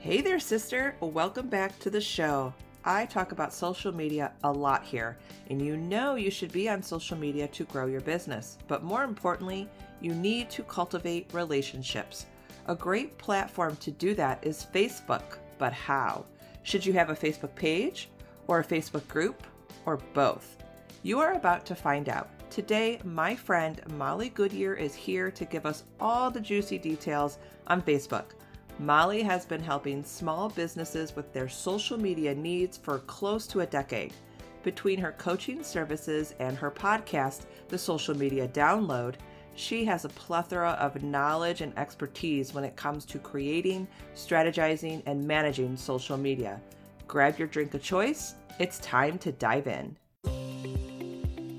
Hey there, sister. Welcome back to the show. I talk about social media a lot here, and you know you should be on social media to grow your business. But more importantly, you need to cultivate relationships. A great platform to do that is Facebook. But how? Should you have a Facebook page, or a Facebook group, or both? You are about to find out. Today, my friend Molly Goodyear is here to give us all the juicy details on Facebook. Molly has been helping small businesses with their social media needs for close to a decade. Between her coaching services and her podcast, The Social Media Download, she has a plethora of knowledge and expertise when it comes to creating, strategizing, and managing social media. Grab your drink of choice. It's time to dive in.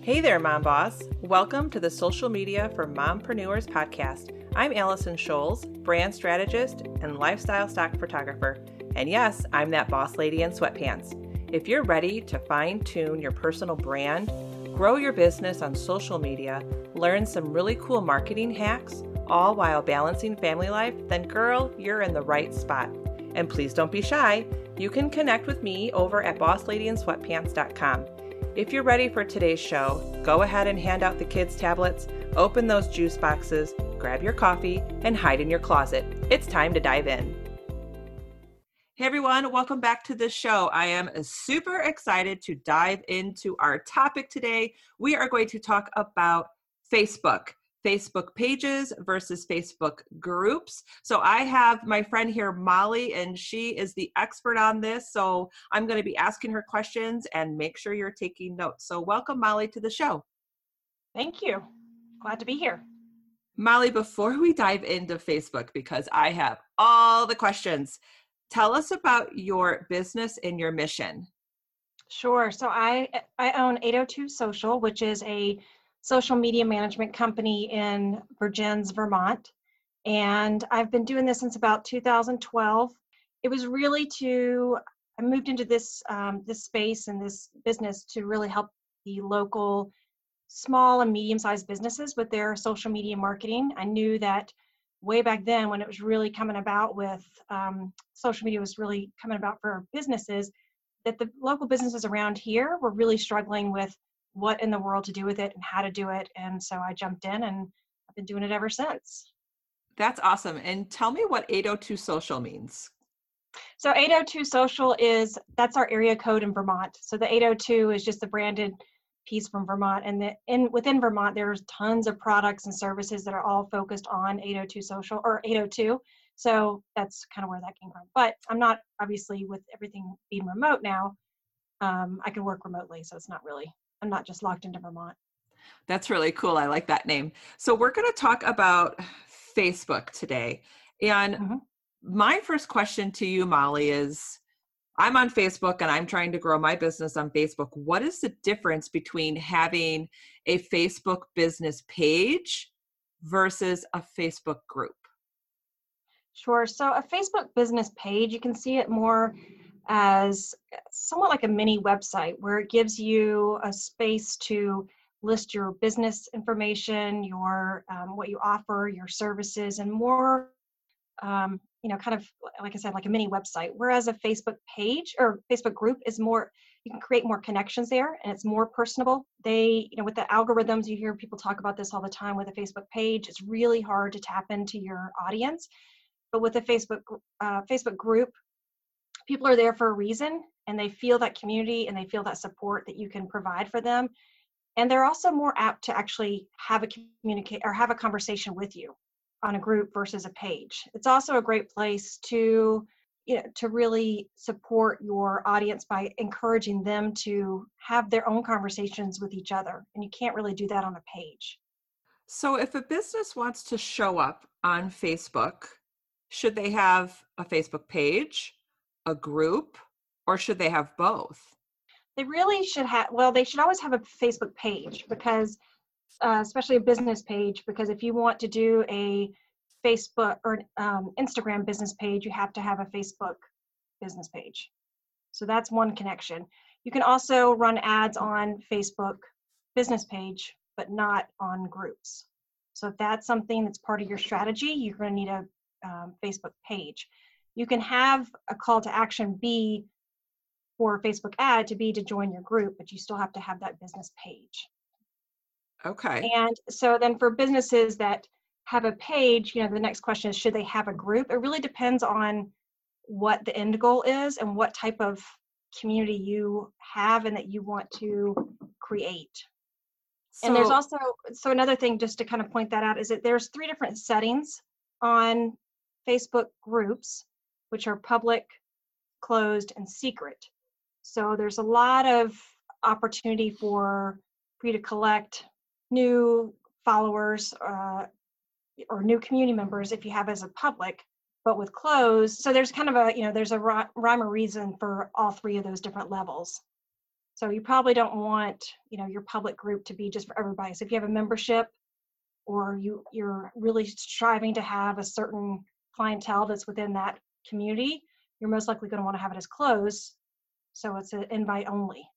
Hey there, Mom Boss. Welcome to the Social Media for Mompreneurs podcast. I'm Allison Scholes, brand strategist and lifestyle stock photographer. And yes, I'm that boss lady in sweatpants. If you're ready to fine tune your personal brand, grow your business on social media, learn some really cool marketing hacks, all while balancing family life, then girl, you're in the right spot. And please don't be shy. You can connect with me over at bossladyinsweatpants.com. If you're ready for today's show, go ahead and hand out the kids' tablets, open those juice boxes, grab your coffee, and hide in your closet. It's time to dive in. Hey everyone, welcome back to the show. I am super excited to dive into our topic today. We are going to talk about Facebook. Facebook pages versus Facebook groups. So I have my friend here, Molly, and she is the expert on this. So I'm going to be asking her questions and make sure you're taking notes. So welcome, Molly, to the show. Thank you. Glad to be here. Molly, before we dive into Facebook, because I have all the questions, tell us about your business and your mission. Sure. So I I own 802 Social, which is a social media management company in Vergennes, Vermont, and I've been doing this since about 2012. It was really to I moved into this um, this space and this business to really help the local small and medium sized businesses with their social media marketing. I knew that way back then when it was really coming about with um, social media was really coming about for businesses that the local businesses around here were really struggling with what in the world to do with it and how to do it. And so i jumped in and i've been doing it ever since. That's awesome. And tell me what 802 social means. So 802 social is that's our area code in vermont. So the 802 is just the branded piece from Vermont. And the, in within Vermont, there's tons of products and services that are all focused on 802 social or 802. So that's kind of where that came from. But I'm not obviously with everything being remote now. Um, I can work remotely, so it's not really. I'm not just locked into Vermont. That's really cool. I like that name. So we're going to talk about Facebook today. And mm-hmm. my first question to you, Molly, is I'm on Facebook and I'm trying to grow my business on Facebook. What is the difference between having a Facebook business page versus a Facebook group? Sure. So, a Facebook business page, you can see it more as somewhat like a mini website where it gives you a space to list your business information, your um, what you offer, your services, and more um, you know, kind of like I said, like a mini website. Whereas a Facebook page or Facebook group is more, you can create more connections there and it's more personable. They, you know, with the algorithms, you hear people talk about this all the time with a Facebook page, it's really hard to tap into your audience. But with a Facebook uh, Facebook group, people are there for a reason and they feel that community and they feel that support that you can provide for them. And they're also more apt to actually have a communicate or have a conversation with you on a group versus a page. It's also a great place to you know, to really support your audience by encouraging them to have their own conversations with each other. And you can't really do that on a page. So, if a business wants to show up on Facebook, should they have a Facebook page, a group, or should they have both? They really should have, well, they should always have a Facebook page because uh, especially a business page, because if you want to do a Facebook or um, Instagram business page, you have to have a Facebook business page. So that's one connection. You can also run ads on Facebook business page, but not on groups. So if that's something that's part of your strategy, you're going to need a um, Facebook page. you can have a call to action be for Facebook ad to be to join your group, but you still have to have that business page. Okay. And so then for businesses that have a page, you know, the next question is should they have a group? It really depends on what the end goal is and what type of community you have and that you want to create. So, and there's also so another thing just to kind of point that out is that there's three different settings on Facebook groups, which are public, closed, and secret. So there's a lot of opportunity for for you to collect new followers uh, or new community members if you have as a public but with closed so there's kind of a you know there's a rhyme or reason for all three of those different levels. So you probably don't want you know your public group to be just for everybody. So if you have a membership or you you're really striving to have a certain clientele that's within that community you're most likely going to want to have it as closed so it's an invite only.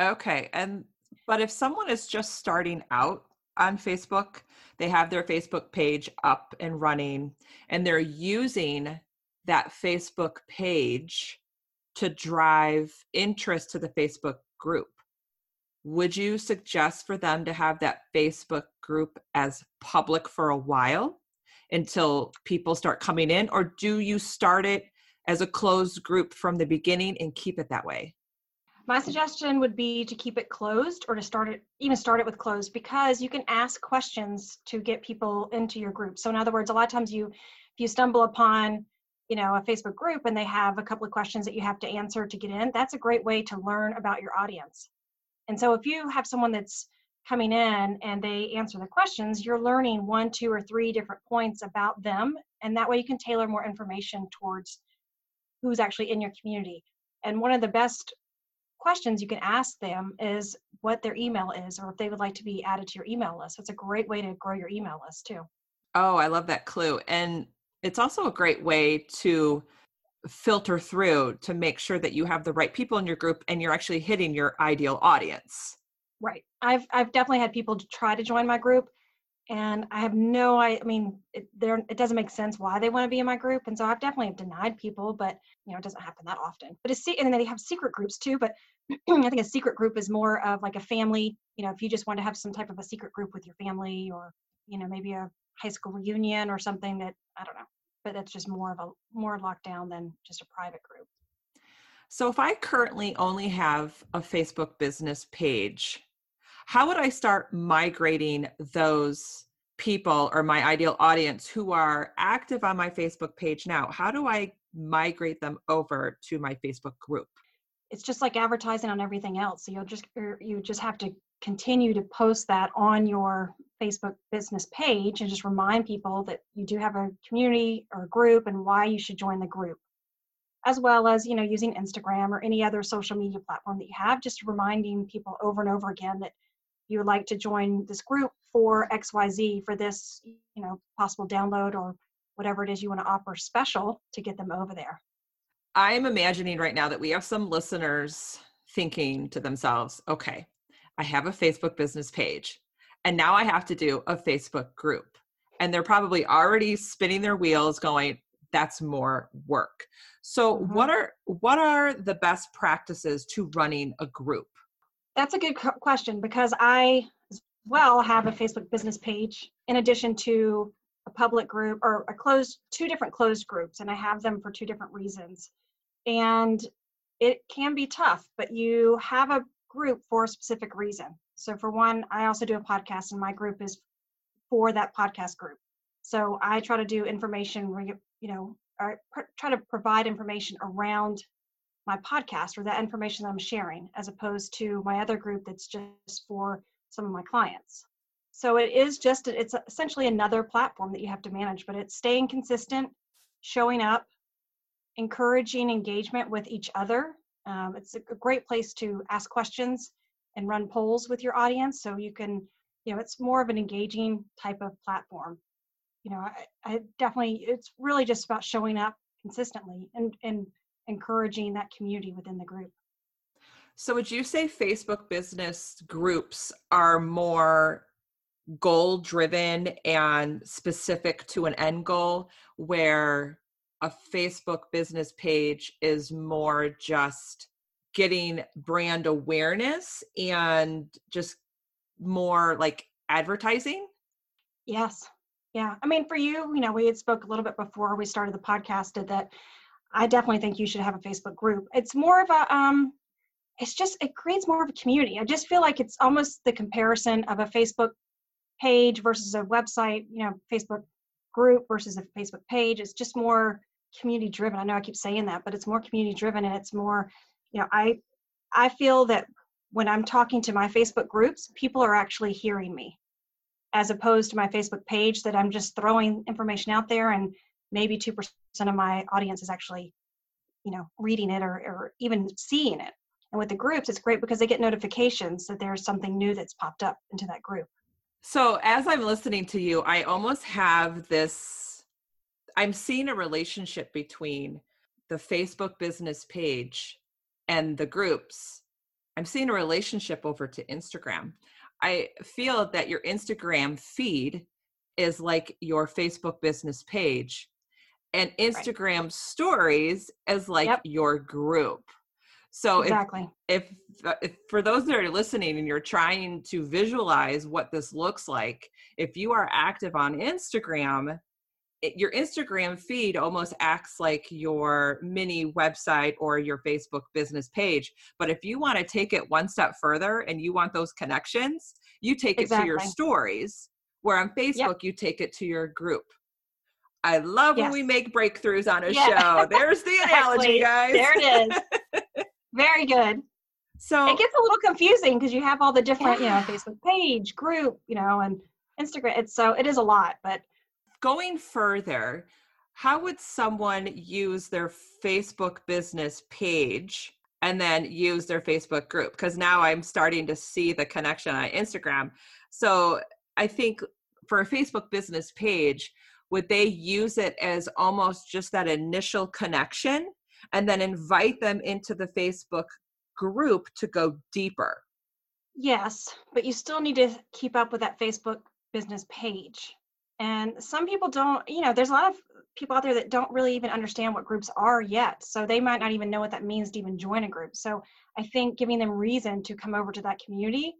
Okay and but if someone is just starting out on Facebook, they have their Facebook page up and running, and they're using that Facebook page to drive interest to the Facebook group. Would you suggest for them to have that Facebook group as public for a while until people start coming in, or do you start it as a closed group from the beginning and keep it that way? My suggestion would be to keep it closed or to start it, even start it with closed because you can ask questions to get people into your group. So in other words, a lot of times you, if you stumble upon, you know, a Facebook group and they have a couple of questions that you have to answer to get in, that's a great way to learn about your audience. And so if you have someone that's coming in and they answer the questions, you're learning one, two, or three different points about them. And that way you can tailor more information towards who's actually in your community. And one of the best questions you can ask them is what their email is or if they would like to be added to your email list. So it's a great way to grow your email list too. Oh, I love that clue. And it's also a great way to filter through to make sure that you have the right people in your group and you're actually hitting your ideal audience. Right. I've I've definitely had people try to join my group and I have no I, I mean it, there it doesn't make sense why they want to be in my group and so I've definitely denied people but you know it doesn't happen that often. But it's and then they have secret groups too but I think a secret group is more of like a family you know if you just want to have some type of a secret group with your family or you know maybe a high school reunion or something that I don't know but that's just more of a more lockdown than just a private group. So if I currently only have a Facebook business page how would I start migrating those people or my ideal audience who are active on my Facebook page now? How do I migrate them over to my Facebook group? It's just like advertising on everything else. So you'll just er, you just have to continue to post that on your Facebook business page and just remind people that you do have a community or a group and why you should join the group as well as you know using instagram or any other social media platform that you have just reminding people over and over again that you would like to join this group for xyz for this you know possible download or whatever it is you want to offer special to get them over there? I'm imagining right now that we have some listeners thinking to themselves okay i have a facebook business page and now i have to do a facebook group. And they're probably already spinning their wheels going that's more work. So mm-hmm. what are what are the best practices to running a group that's a good question because I as well have a Facebook business page in addition to a public group or a closed two different closed groups and I have them for two different reasons. And it can be tough, but you have a group for a specific reason. So for one, I also do a podcast and my group is for that podcast group. So I try to do information, you know, or try to provide information around my podcast or that information that I'm sharing, as opposed to my other group that's just for some of my clients. So it is just, it's essentially another platform that you have to manage, but it's staying consistent, showing up, encouraging engagement with each other. Um, it's a great place to ask questions and run polls with your audience so you can, you know, it's more of an engaging type of platform. You know, I, I definitely, it's really just about showing up consistently and, and encouraging that community within the group. So, would you say Facebook business groups are more goal driven and specific to an end goal where a Facebook business page is more just getting brand awareness and just more like advertising? Yes. Yeah. I mean, for you, you know, we had spoke a little bit before we started the podcast that I definitely think you should have a Facebook group. It's more of a um it's just it creates more of a community. I just feel like it's almost the comparison of a Facebook page versus a website, you know, Facebook group versus a Facebook page. It's just more community driven. I know I keep saying that, but it's more community driven and it's more, you know, I I feel that when I'm talking to my Facebook groups, people are actually hearing me as opposed to my Facebook page that I'm just throwing information out there and maybe 2% of my audience is actually, you know, reading it or, or even seeing it. And with the groups, it's great because they get notifications that there's something new that's popped up into that group. So as I'm listening to you, I almost have this I'm seeing a relationship between the Facebook business page and the groups. I'm seeing a relationship over to Instagram. I feel that your Instagram feed is like your Facebook business page and Instagram right. stories as like yep. your group. So exactly. if, if, uh, if for those that are listening and you're trying to visualize what this looks like, if you are active on Instagram, it, your Instagram feed almost acts like your mini website or your Facebook business page. But if you want to take it one step further and you want those connections, you take exactly. it to your stories. Where on Facebook, yep. you take it to your group. I love yes. when we make breakthroughs on a yeah. show. There's the analogy, guys. There it is. Very good. So it gets a little confusing because you have all the different, yeah. you know, Facebook page, group, you know, and Instagram. It's so it is a lot, but going further, how would someone use their Facebook business page and then use their Facebook group? Because now I'm starting to see the connection on Instagram. So I think for a Facebook business page, would they use it as almost just that initial connection and then invite them into the Facebook group to go deeper? Yes, but you still need to keep up with that Facebook business page. And some people don't, you know, there's a lot of people out there that don't really even understand what groups are yet. So they might not even know what that means to even join a group. So I think giving them reason to come over to that community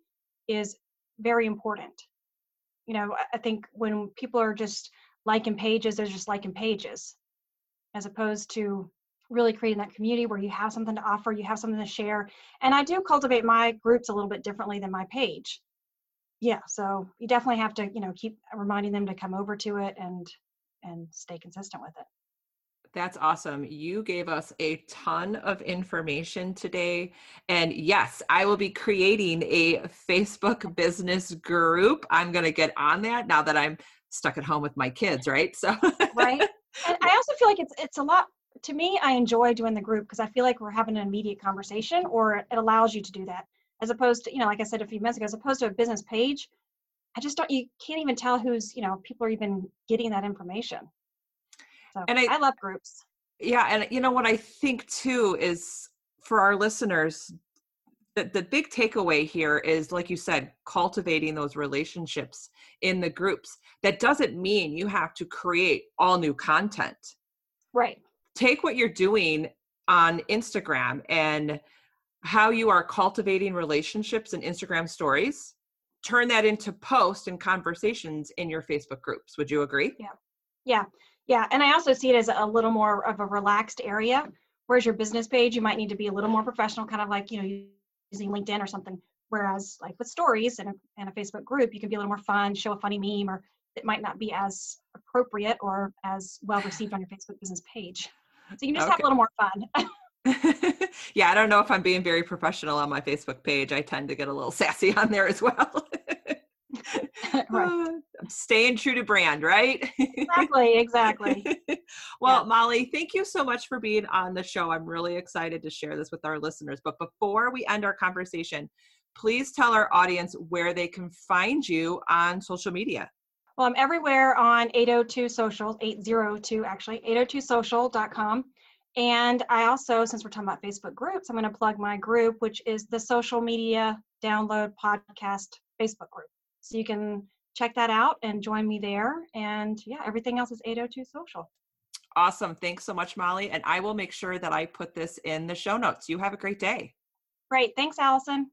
is very important. You know, I think when people are just liking pages, they're just liking pages, as opposed to really creating that community where you have something to offer, you have something to share. And I do cultivate my groups a little bit differently than my page yeah so you definitely have to you know keep reminding them to come over to it and and stay consistent with it that's awesome. You gave us a ton of information today. And yes, I will be creating a Facebook business group. I'm going to get on that now that I'm stuck at home with my kids, right? So Right. And I also feel like it's it's a lot to me I enjoy doing the group because I feel like we're having an immediate conversation or it allows you to do that as opposed to you know like i said a few minutes ago as opposed to a business page i just don't you can't even tell who's you know people are even getting that information so and i, I love groups yeah and you know what i think too is for our listeners the, the big takeaway here is like you said cultivating those relationships in the groups that doesn't mean you have to create all new content right take what you're doing on instagram and how you are cultivating relationships in Instagram stories, turn that into posts and conversations in your Facebook groups. Would you agree? Yeah. Yeah. Yeah. And I also see it as a little more of a relaxed area. Whereas your business page, you might need to be a little more professional, kind of like, you know, using LinkedIn or something. Whereas like with stories and a, and a Facebook group, you can be a little more fun, show a funny meme, or it might not be as appropriate or as well received on your Facebook business page. So you can just okay. have a little more fun. yeah, I don't know if I'm being very professional on my Facebook page. I tend to get a little sassy on there as well. right. Uh, staying true to brand, right? exactly, exactly. well, yeah. Molly, thank you so much for being on the show. I'm really excited to share this with our listeners. But before we end our conversation, please tell our audience where they can find you on social media. Well, I'm everywhere on 802 social, 802 actually, 802social.com. And I also, since we're talking about Facebook groups, I'm going to plug my group, which is the Social Media Download Podcast Facebook group. So you can check that out and join me there. And yeah, everything else is 802 Social. Awesome. Thanks so much, Molly. And I will make sure that I put this in the show notes. You have a great day. Great. Thanks, Allison.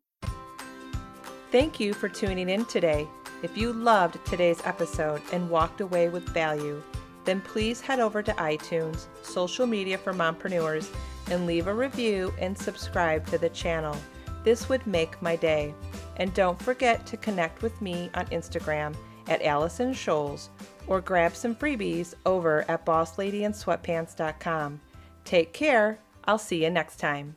Thank you for tuning in today. If you loved today's episode and walked away with value, then please head over to iTunes, social media for mompreneurs, and leave a review and subscribe to the channel. This would make my day. And don't forget to connect with me on Instagram at Allison Scholes or grab some freebies over at bossladyinsweatpants.com. Take care. I'll see you next time.